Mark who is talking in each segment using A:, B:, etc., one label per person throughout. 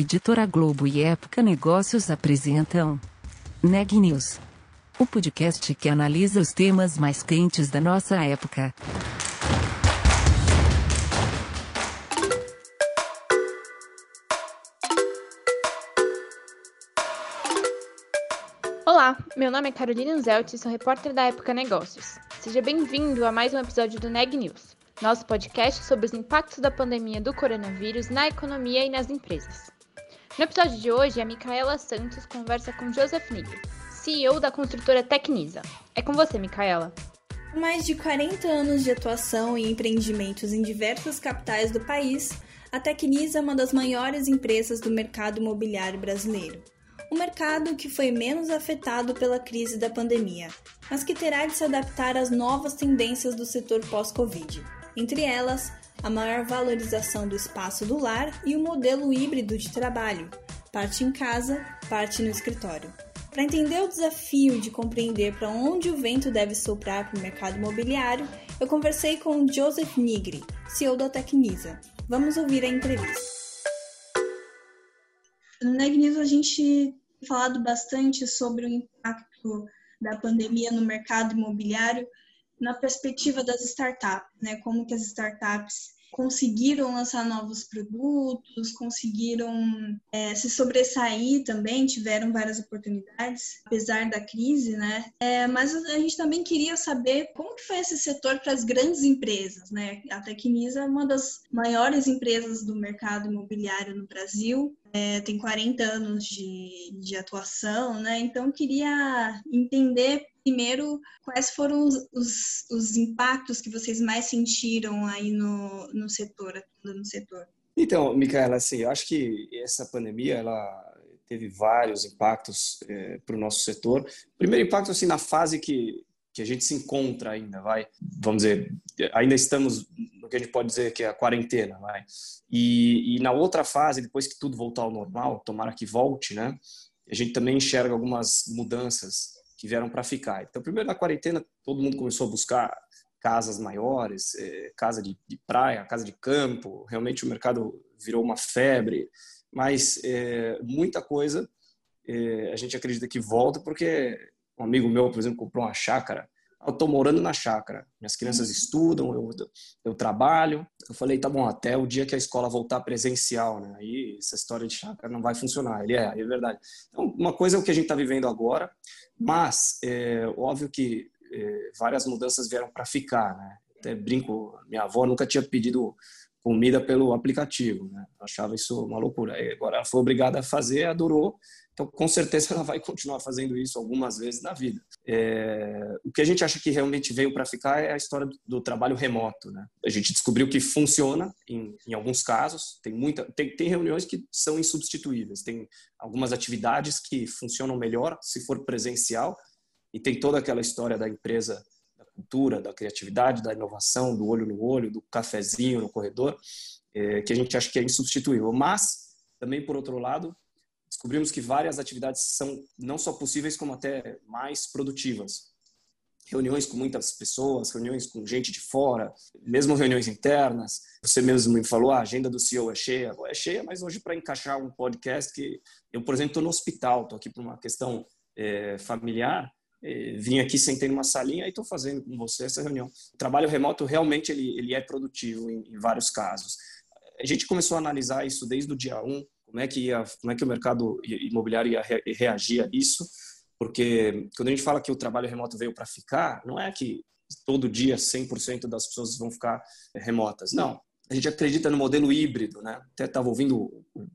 A: Editora Globo e Época Negócios apresentam Neg News, o podcast que analisa os temas mais quentes da nossa época.
B: Olá, meu nome é Carolina Anzelt e sou repórter da Época Negócios. Seja bem-vindo a mais um episódio do Neg News, nosso podcast sobre os impactos da pandemia do coronavírus na economia e nas empresas. No episódio de hoje, a Micaela Santos conversa com Joseph Nigri, CEO da construtora Tecnisa. É com você, Micaela.
C: Mais de 40 anos de atuação em empreendimentos em diversas capitais do país, a Tecnisa é uma das maiores empresas do mercado imobiliário brasileiro. Um mercado que foi menos afetado pela crise da pandemia, mas que terá de se adaptar às novas tendências do setor pós-Covid. Entre elas, a maior valorização do espaço do lar e o modelo híbrido de trabalho, parte em casa, parte no escritório. Para entender o desafio de compreender para onde o vento deve soprar para o mercado imobiliário, eu conversei com Joseph Nigri, CEO da Tecnisa. Vamos ouvir a entrevista. No Tecnisa a gente tem falado bastante sobre o impacto da pandemia no mercado imobiliário na perspectiva das startups, né? Como que as startups conseguiram lançar novos produtos, conseguiram é, se sobressair também, tiveram várias oportunidades, apesar da crise, né? É, mas a gente também queria saber como que foi esse setor para as grandes empresas, né? A Tecnisa é uma das maiores empresas do mercado imobiliário no Brasil, é, tem 40 anos de, de atuação, né? Então queria entender primeiro, quais foram os, os, os, impactos que vocês mais sentiram aí no, no setor, no setor?
D: Então, Micaela, assim, eu acho que essa pandemia, ela teve vários impactos é, para o nosso setor. Primeiro impacto, assim, na fase que, que a gente se encontra ainda, vai, vamos dizer, ainda estamos que a gente pode dizer que é a quarentena. E, e na outra fase, depois que tudo voltar ao normal, tomara que volte, né, a gente também enxerga algumas mudanças que vieram para ficar. Então, primeiro na quarentena, todo mundo começou a buscar casas maiores, é, casa de, de, praia, casa de campo. Realmente o mercado virou uma febre, mas é, muita coisa é, a gente acredita que volta porque um amigo meu, por exemplo, comprou uma chácara. Eu estou morando na chácara. Minhas crianças estudam, eu, eu trabalho. Eu falei, tá bom, até o dia que a escola voltar presencial, né? Aí essa história de chácara não vai funcionar. Ele é, é verdade. Então, uma coisa é o que a gente está vivendo agora, mas é óbvio que é, várias mudanças vieram para ficar, né? Até brinco, minha avó nunca tinha pedido comida pelo aplicativo, né? Achava isso uma loucura. Agora ela foi obrigada a fazer, adorou. Então, com certeza, ela vai continuar fazendo isso algumas vezes na vida. É... o que a gente acha que realmente veio para ficar é a história do, do, trabalho remoto. Né? A gente descobriu que funciona em, em alguns casos. Tem, muita, tem, tem reuniões que são insubstituíveis. Tem algumas atividades que funcionam melhor se for presencial. E tem toda aquela história da empresa cultura, da criatividade, da inovação, do olho no olho, do cafezinho no corredor, é, que a gente acha que é insubstituível. Mas, também, por outro lado, descobrimos que várias atividades são não só possíveis, como até mais produtivas. Reuniões com muitas pessoas, reuniões com gente de fora, mesmo reuniões internas. Você mesmo me falou, a agenda do CEO é cheia. É cheia, mas hoje para encaixar um podcast que eu, por exemplo, estou no hospital, estou aqui por uma questão é, familiar, vim aqui, sentei numa salinha e estou fazendo com você essa reunião. O trabalho remoto realmente ele, ele é produtivo em, em vários casos. A gente começou a analisar isso desde o dia 1, como é que ia, como é que o mercado imobiliário ia reagir a isso, porque quando a gente fala que o trabalho remoto veio para ficar, não é que todo dia 100% das pessoas vão ficar remotas, não. A gente acredita no modelo híbrido, né? Até estava ouvindo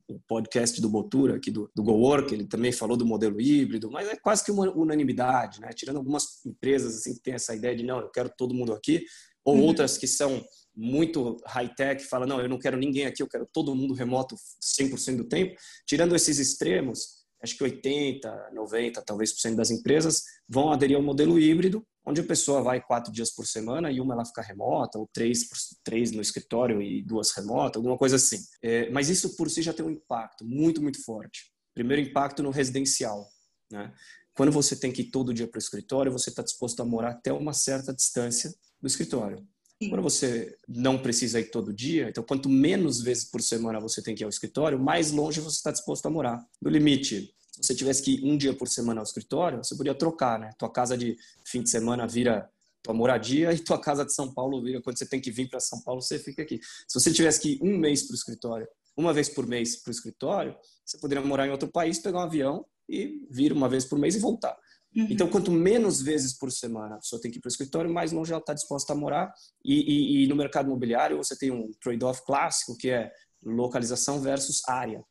D: o podcast do Botura, aqui do, do GoWork, ele também falou do modelo híbrido, mas é quase que uma unanimidade, né? Tirando algumas empresas assim que tem essa ideia de não, eu quero todo mundo aqui, ou uhum. outras que são muito high-tech, fala, não, eu não quero ninguém aqui, eu quero todo mundo remoto 100% do tempo. Tirando esses extremos, acho que 80, 90, talvez por cento das empresas vão aderir ao modelo híbrido, onde a pessoa vai quatro dias por semana e uma ela fica remota, ou três, três no escritório e duas remotas, alguma coisa assim. É, mas isso por si já tem um impacto muito, muito forte. Primeiro impacto no residencial. Né? Quando você tem que ir todo dia para o escritório, você está disposto a morar até uma certa distância do escritório. Quando você não precisa ir todo dia, então quanto menos vezes por semana você tem que ir ao escritório, mais longe você está disposto a morar. No limite, você tivesse que ir um dia por semana ao escritório, você poderia trocar, né? Tua casa de fim de semana vira tua moradia e tua casa de São Paulo vira quando você tem que vir para São Paulo, você fica aqui. Se você tivesse que ir um mês para o escritório, uma vez por mês para o escritório, você poderia morar em outro país, pegar um avião e vir uma vez por mês e voltar. Uhum. Então, quanto menos vezes por semana a pessoa tem que ir para o escritório, mais longe ela está disposta a morar. E, e, e no mercado imobiliário, você tem um trade-off clássico, que é localização versus área.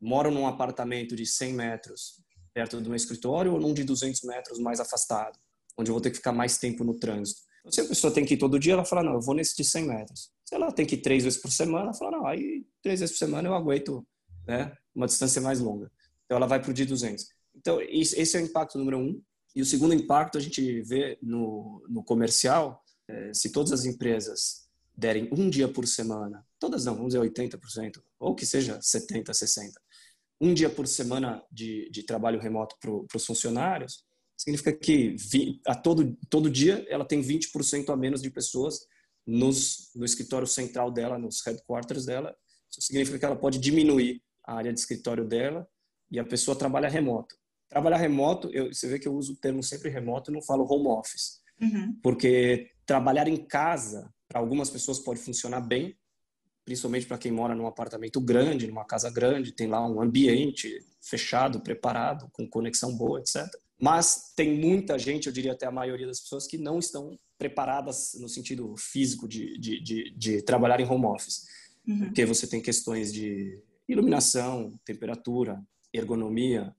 D: Moro num apartamento de 100 metros perto do meu escritório ou num de 200 metros mais afastado, onde eu vou ter que ficar mais tempo no trânsito. Então, se a pessoa tem que ir todo dia, ela fala, não, eu vou nesse de 100 metros. Se ela tem que ir três vezes por semana, ela fala, não, aí três vezes por semana eu aguento né, uma distância mais longa. Então, ela vai para o de 200. Então, esse é o impacto número um. E o segundo impacto a gente vê no, no comercial, é, se todas as empresas derem um dia por semana, todas não, vamos dizer 80%, ou que seja 70%, 60%, um dia por semana de, de trabalho remoto para os funcionários, significa que vi, a todo, todo dia ela tem 20% a menos de pessoas nos, no escritório central dela, nos headquarters dela. Isso significa que ela pode diminuir a área de escritório dela e a pessoa trabalha remoto. Trabalhar remoto, eu, você vê que eu uso o termo sempre remoto e não falo home office. Uhum. Porque trabalhar em casa, para algumas pessoas pode funcionar bem, principalmente para quem mora num apartamento grande, numa casa grande, tem lá um ambiente fechado, preparado, com conexão boa, etc. Mas tem muita gente, eu diria até a maioria das pessoas, que não estão preparadas no sentido físico de, de, de, de trabalhar em home office. Uhum. Porque você tem questões de iluminação, temperatura, ergonomia,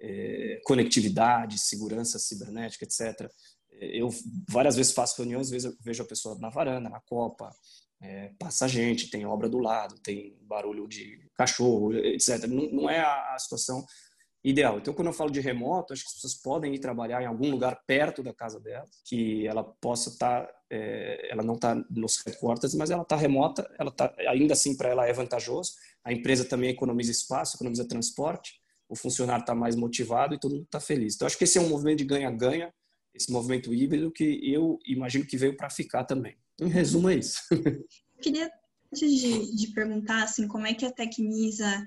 D: é, conectividade, segurança cibernética, etc. Eu várias vezes faço reuniões, vejo, vejo a pessoa na varanda, na copa, é, passa gente, tem obra do lado, tem barulho de cachorro, etc. Não, não é a, a, situação ideal. Então, quando eu falo de remoto, acho que as pessoas podem ir trabalhar em algum lugar perto da casa delas, que ela possa estar, tá, é, ela não está nos headquarters, mas ela está remota, ela tá, ainda assim para ela é vantajoso. A empresa também economiza espaço, economiza transporte o funcionário está mais motivado e todo mundo está feliz. Então, acho que esse é um movimento de ganha-ganha, esse movimento híbrido que eu imagino que veio para ficar também. Em resumo, é isso.
C: Eu queria, antes de, de perguntar, assim, como é que a Tecnisa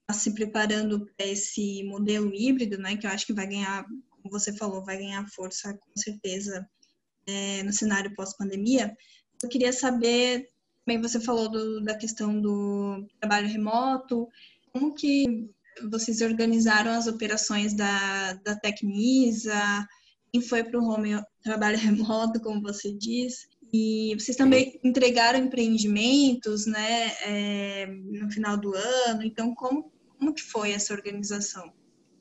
C: está se preparando para esse modelo híbrido, né, que eu acho que vai ganhar, como você falou, vai ganhar força, com certeza, é, no cenário pós-pandemia. Eu queria saber, também você falou do, da questão do trabalho remoto, como que vocês organizaram as operações da, da Tecnisa, quem foi para o home trabalho remoto, como você diz, e vocês também entregaram empreendimentos, né, é, no final do ano. Então, como, como que foi essa organização?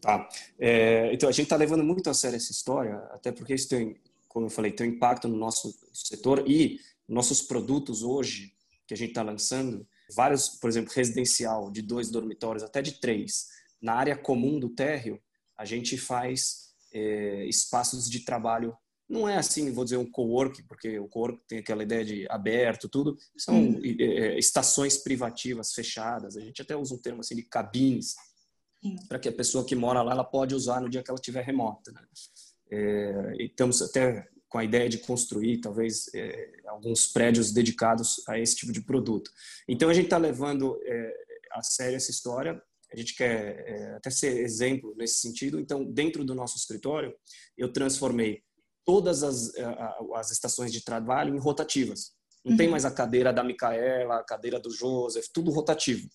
D: Tá. É, então, a gente está levando muito a sério essa história, até porque isso tem, como eu falei, tem um impacto no nosso setor e nossos produtos hoje que a gente está lançando vários, por exemplo, residencial de dois dormitórios, até de três. Na área comum do térreo, a gente faz é, espaços de trabalho. Não é assim, vou dizer um co-work, porque o co-work tem aquela ideia de aberto, tudo. São é, estações privativas fechadas. A gente até usa um termo assim de cabines, para que a pessoa que mora lá ela pode usar no dia que ela estiver remota. Né? É, estamos até com a ideia de construir talvez é, alguns prédios dedicados a esse tipo de produto. Então a gente está levando é, a sério essa história. A gente quer é, até ser exemplo nesse sentido. Então dentro do nosso escritório eu transformei todas as, as estações de trabalho em rotativas. Não uhum. tem mais a cadeira da Micaela, a cadeira do Joseph, tudo rotativo.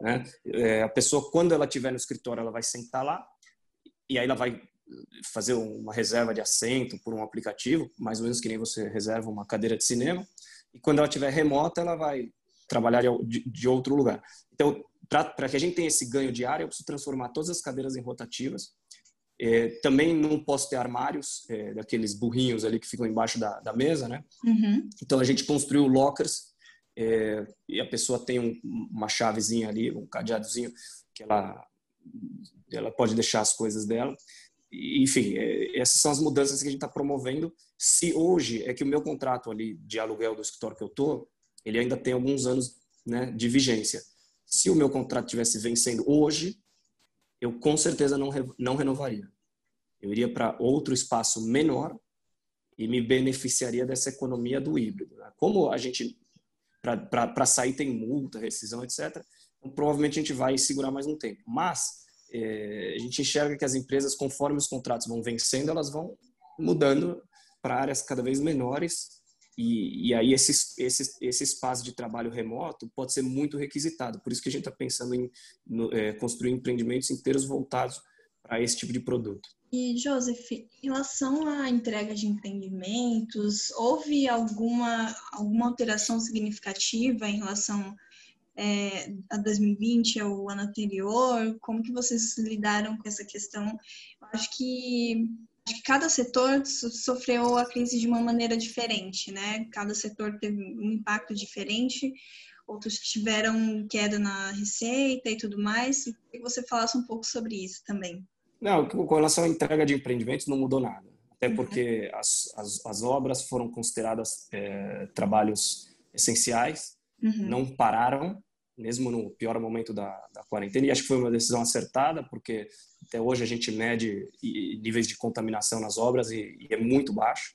D: Né? É, a pessoa, quando ela estiver no escritório, ela vai sentar lá e aí ela vai fazer uma reserva de assento por um aplicativo, mais ou menos que nem você reserva uma cadeira de cinema. E quando ela estiver remota, ela vai trabalhar de, de outro lugar. Então, para que a gente tenha esse ganho diário, eu preciso transformar todas as cadeiras em rotativas. É, também não posso ter armários, é, daqueles burrinhos ali que ficam embaixo da, da mesa, né? Uhum. Então, a gente construiu lockers é, e a pessoa tem um, uma chavezinha ali, um cadeadozinho que ela, ela pode deixar as coisas dela enfim, é, essas são as mudanças que a gente está promovendo. Se hoje é que o meu contrato ali de aluguel do escritório que eu tô, ele ainda tem alguns anos né, de vigência. Se o meu contrato tivesse vencendo hoje, eu com certeza não, não renovaria. Eu iria para outro espaço menor e me beneficiaria dessa economia do híbrido. Né? Como a gente, para sair, tem multa, rescisão, etc., então, provavelmente a gente vai segurar mais um tempo. Mas é, a gente enxerga que as empresas, conforme os contratos vão vencendo, elas vão mudando para áreas cada vez menores e, e aí esse, esse, esse espaço de trabalho remoto pode ser muito requisitado. Por isso que a gente está pensando em no, é, construir empreendimentos inteiros voltados para esse tipo de produto.
C: E, Joseph, em relação à entrega de empreendimentos, houve alguma, alguma alteração significativa em relação é, a 2020, ao ano anterior? Como que vocês lidaram com essa questão? Eu acho que que cada setor sofreu a crise de uma maneira diferente, né? Cada setor teve um impacto diferente, outros tiveram queda na receita e tudo mais. E que você falasse um pouco sobre isso também.
D: Não, com relação à entrega de empreendimentos não mudou nada, até uhum. porque uhum. as, as, as, obras foram consideradas é, trabalhos essenciais, uhum. não pararam, mesmo no pior momento da, da quarentena, e acho que foi uma decisão acertada, porque até hoje a gente mede níveis de contaminação nas obras e, e é muito baixo.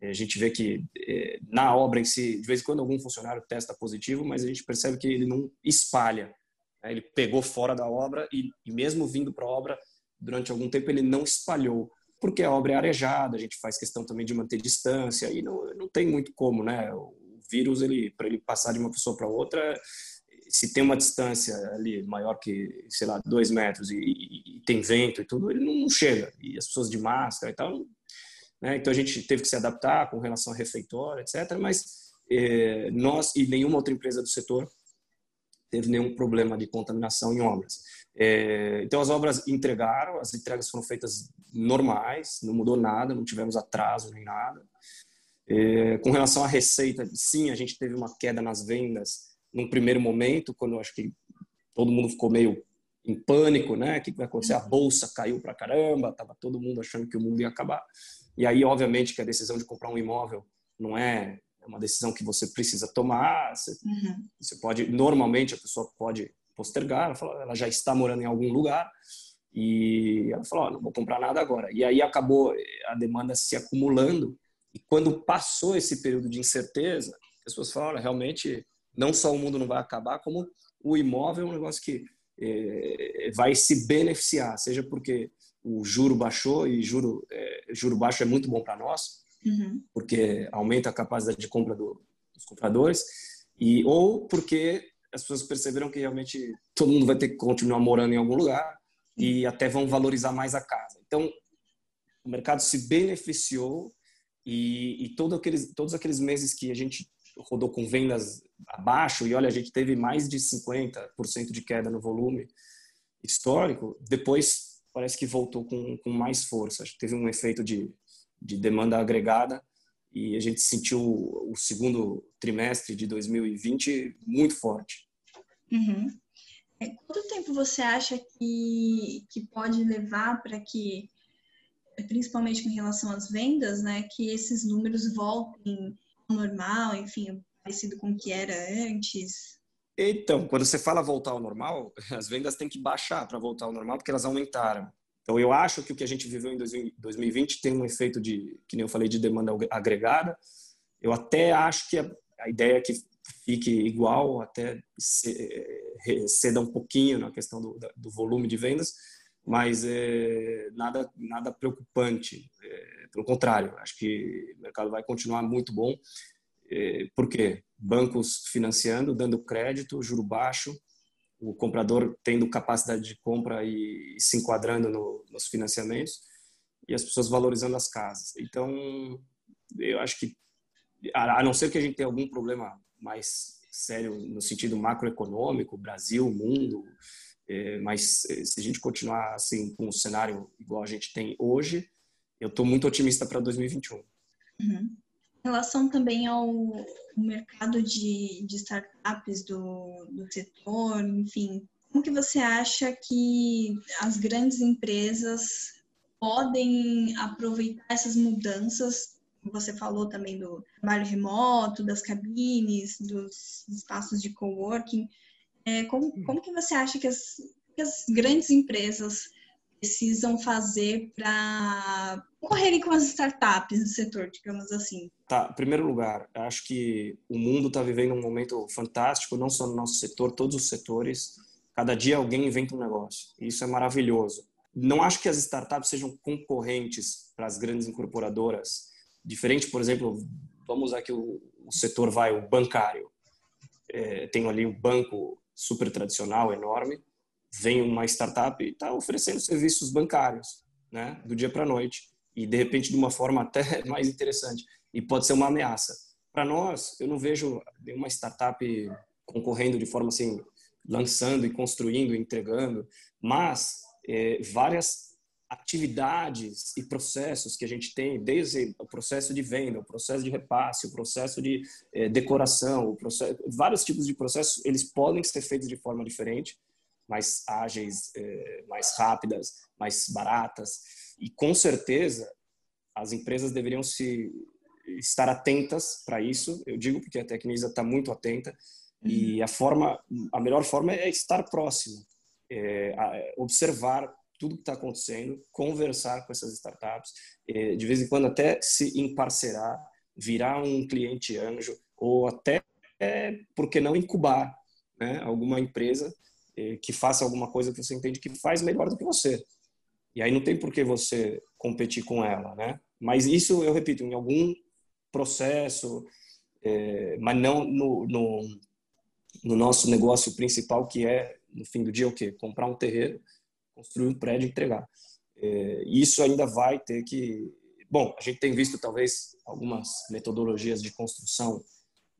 D: É, a gente vê que é, na obra em si, de vez em quando algum funcionário testa positivo, mas a gente percebe que ele não espalha. Né? Ele pegou fora da obra e, e mesmo vindo para a obra, durante algum tempo ele não espalhou, porque a obra é arejada, a gente faz questão também de manter distância e não, não tem muito como, né? O vírus, ele para ele passar de uma pessoa para outra, se tem uma distância ali maior que, sei lá, dois metros e, e, e tem vento e tudo, ele não, chega. E as pessoas de máscara e tal, né? Então a gente teve que se adaptar com relação a refeitório, etc. Mas eh, nós e nenhuma outra empresa do setor teve nenhum problema de contaminação em obras. É, então as obras entregaram, as entregas foram feitas normais, não mudou nada, não tivemos atraso nem nada. É, com relação à receita, sim, a gente teve uma queda nas vendas num primeiro momento, quando eu acho que todo mundo ficou meio em pânico, né? O que vai acontecer? A bolsa caiu para caramba, tava todo mundo achando que o mundo ia acabar. E aí, obviamente, que a decisão de comprar um imóvel não é uma decisão que você precisa tomar. Você, uhum. você pode, normalmente, a pessoa pode postergar. Ela, fala, ela já está morando em algum lugar e ela falou: oh, não vou comprar nada agora. E aí acabou a demanda se acumulando. E quando passou esse período de incerteza, as pessoas falaram: realmente não só o mundo não vai acabar, como o imóvel é um negócio que é, vai se beneficiar, seja porque o juro baixou e juro é, juro baixo é muito bom para nós, uhum. porque aumenta a capacidade de compra do, dos compradores, e ou porque as pessoas perceberam que realmente todo mundo vai ter que continuar morando em algum lugar e até vão valorizar mais a casa. Então, o mercado se beneficiou e, e todo aqueles, todos aqueles meses que a gente rodou com vendas abaixo, e olha, a gente teve mais de 50% de queda no volume histórico, depois parece que voltou com, com mais força. Acho que teve um efeito de, de demanda agregada e a gente sentiu o segundo trimestre de 2020 muito forte.
C: Uhum. É, quanto tempo você acha que, que pode levar para que, principalmente com relação às vendas, né, que esses números voltem normal, enfim, parecido com o que era antes?
D: Então, quando você fala voltar ao normal, as vendas têm que baixar para voltar ao normal, porque elas aumentaram. Então, eu acho que o que a gente viveu em 2020 tem um efeito de, que nem eu falei, de demanda agregada. Eu até acho que a, a ideia é que fique igual, até ceda um pouquinho na questão do, do volume de vendas, mas é, nada, nada preocupante. Pelo contrário, acho que o mercado vai continuar muito bom. É, por quê? Bancos financiando, dando crédito, juro baixo, o comprador tendo capacidade de compra e se enquadrando no, nos financiamentos e as pessoas valorizando as casas. Então, eu acho que, a não ser que a gente tenha algum problema mais sério no sentido macroeconômico, Brasil, mundo, é, mas é, se a gente continuar assim com o cenário igual a gente tem hoje, eu estou muito otimista para 2021. Uhum.
C: Em relação também ao mercado de, de startups do, do setor, enfim, como que você acha que as grandes empresas podem aproveitar essas mudanças? Você falou também do trabalho remoto, das cabines, dos espaços de coworking. É, como, como que você acha que as, que as grandes empresas precisam fazer para correrem com as startups no setor, digamos assim?
D: Tá, em primeiro lugar, acho que o mundo está vivendo um momento fantástico, não só no nosso setor, todos os setores. Cada dia alguém inventa um negócio. E isso é maravilhoso. Não acho que as startups sejam concorrentes para as grandes incorporadoras. Diferente, por exemplo, vamos usar o, o setor vai o bancário. É, tem ali um banco super tradicional, enorme. Vem uma startup e está oferecendo serviços bancários, né, do dia para a noite. E de repente de uma forma até mais interessante. E pode ser uma ameaça. Para nós, eu não vejo nenhuma startup concorrendo de forma assim, lançando e construindo, entregando, mas é, várias atividades e processos que a gente tem, desde o processo de venda, o processo de repasse, o processo de é, decoração, o processo, vários tipos de processos, eles podem ser feitos de forma diferente, mais ágeis, é, mais rápidas, mais baratas, e com certeza as empresas deveriam se estar atentas para isso. Eu digo porque a Tecnisa está muito atenta uhum. e a forma, a melhor forma é estar próximo, é, observar tudo que está acontecendo, conversar com essas startups, é, de vez em quando até se emparcerar, virar um cliente anjo ou até, é, por que não, incubar né, alguma empresa é, que faça alguma coisa que você entende que faz melhor do que você. E aí não tem por que você competir com ela, né? Mas isso, eu repito, em algum processo, é, mas não no, no, no, nosso negócio principal, que é, no fim do dia, o quê? Comprar um terreno, construir um prédio e entregar. É, isso ainda vai ter que... Bom, a gente tem visto, talvez, algumas metodologias de construção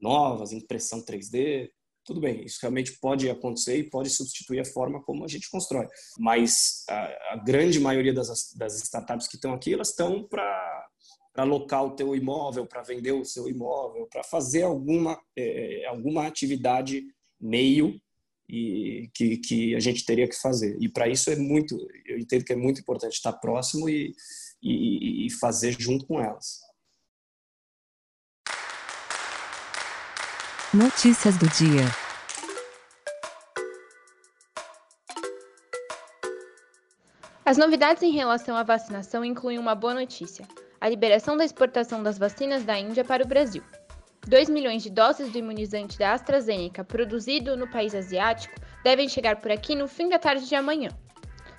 D: novas, impressão 3D, tudo bem, isso realmente pode acontecer e pode substituir a forma como a gente constrói. Mas a, a grande maioria das, das startups que estão aqui, elas estão para para alocar o teu imóvel, para vender o seu imóvel, para fazer alguma, é, alguma atividade meio e que, que a gente teria que fazer. E para isso é muito, eu entendo que é muito importante estar próximo e, e, e fazer junto com elas.
A: Notícias do dia.
B: As novidades em relação à vacinação incluem uma boa notícia a liberação da exportação das vacinas da Índia para o Brasil. 2 milhões de doses do imunizante da AstraZeneca produzido no país asiático devem chegar por aqui no fim da tarde de amanhã.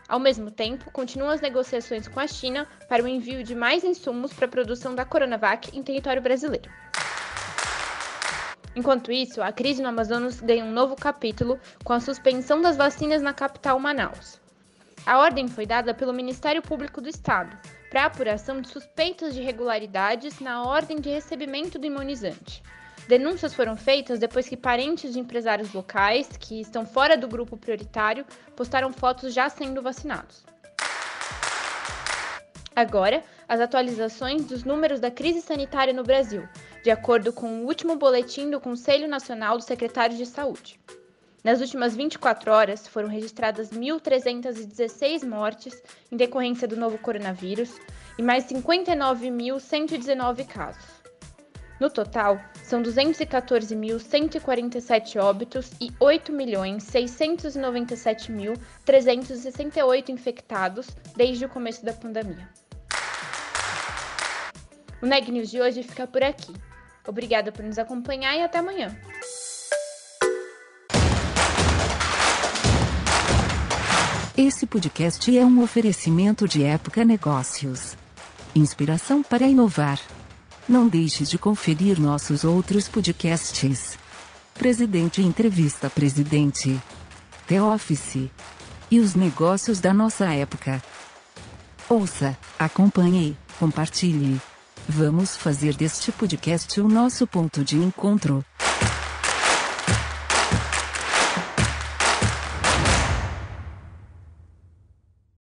B: Ao mesmo tempo, continuam as negociações com a China para o envio de mais insumos para a produção da Coronavac em território brasileiro. Enquanto isso, a crise no Amazonas ganha um novo capítulo com a suspensão das vacinas na capital Manaus. A ordem foi dada pelo Ministério Público do Estado, para apuração de suspeitas de irregularidades na ordem de recebimento do imunizante. Denúncias foram feitas depois que parentes de empresários locais, que estão fora do grupo prioritário, postaram fotos já sendo vacinados. Agora, as atualizações dos números da crise sanitária no Brasil, de acordo com o último boletim do Conselho Nacional dos Secretários de Saúde. Nas últimas 24 horas, foram registradas 1.316 mortes em decorrência do novo coronavírus e mais 59.119 casos. No total, são 214.147 óbitos e 8.697.368 infectados desde o começo da pandemia. O Neg News de hoje fica por aqui. Obrigada por nos acompanhar e até amanhã.
A: Esse podcast é um oferecimento de Época Negócios. Inspiração para inovar. Não deixe de conferir nossos outros podcasts. Presidente Entrevista Presidente. The Office. E os negócios da nossa época. Ouça, acompanhe, compartilhe. Vamos fazer deste podcast o nosso ponto de encontro.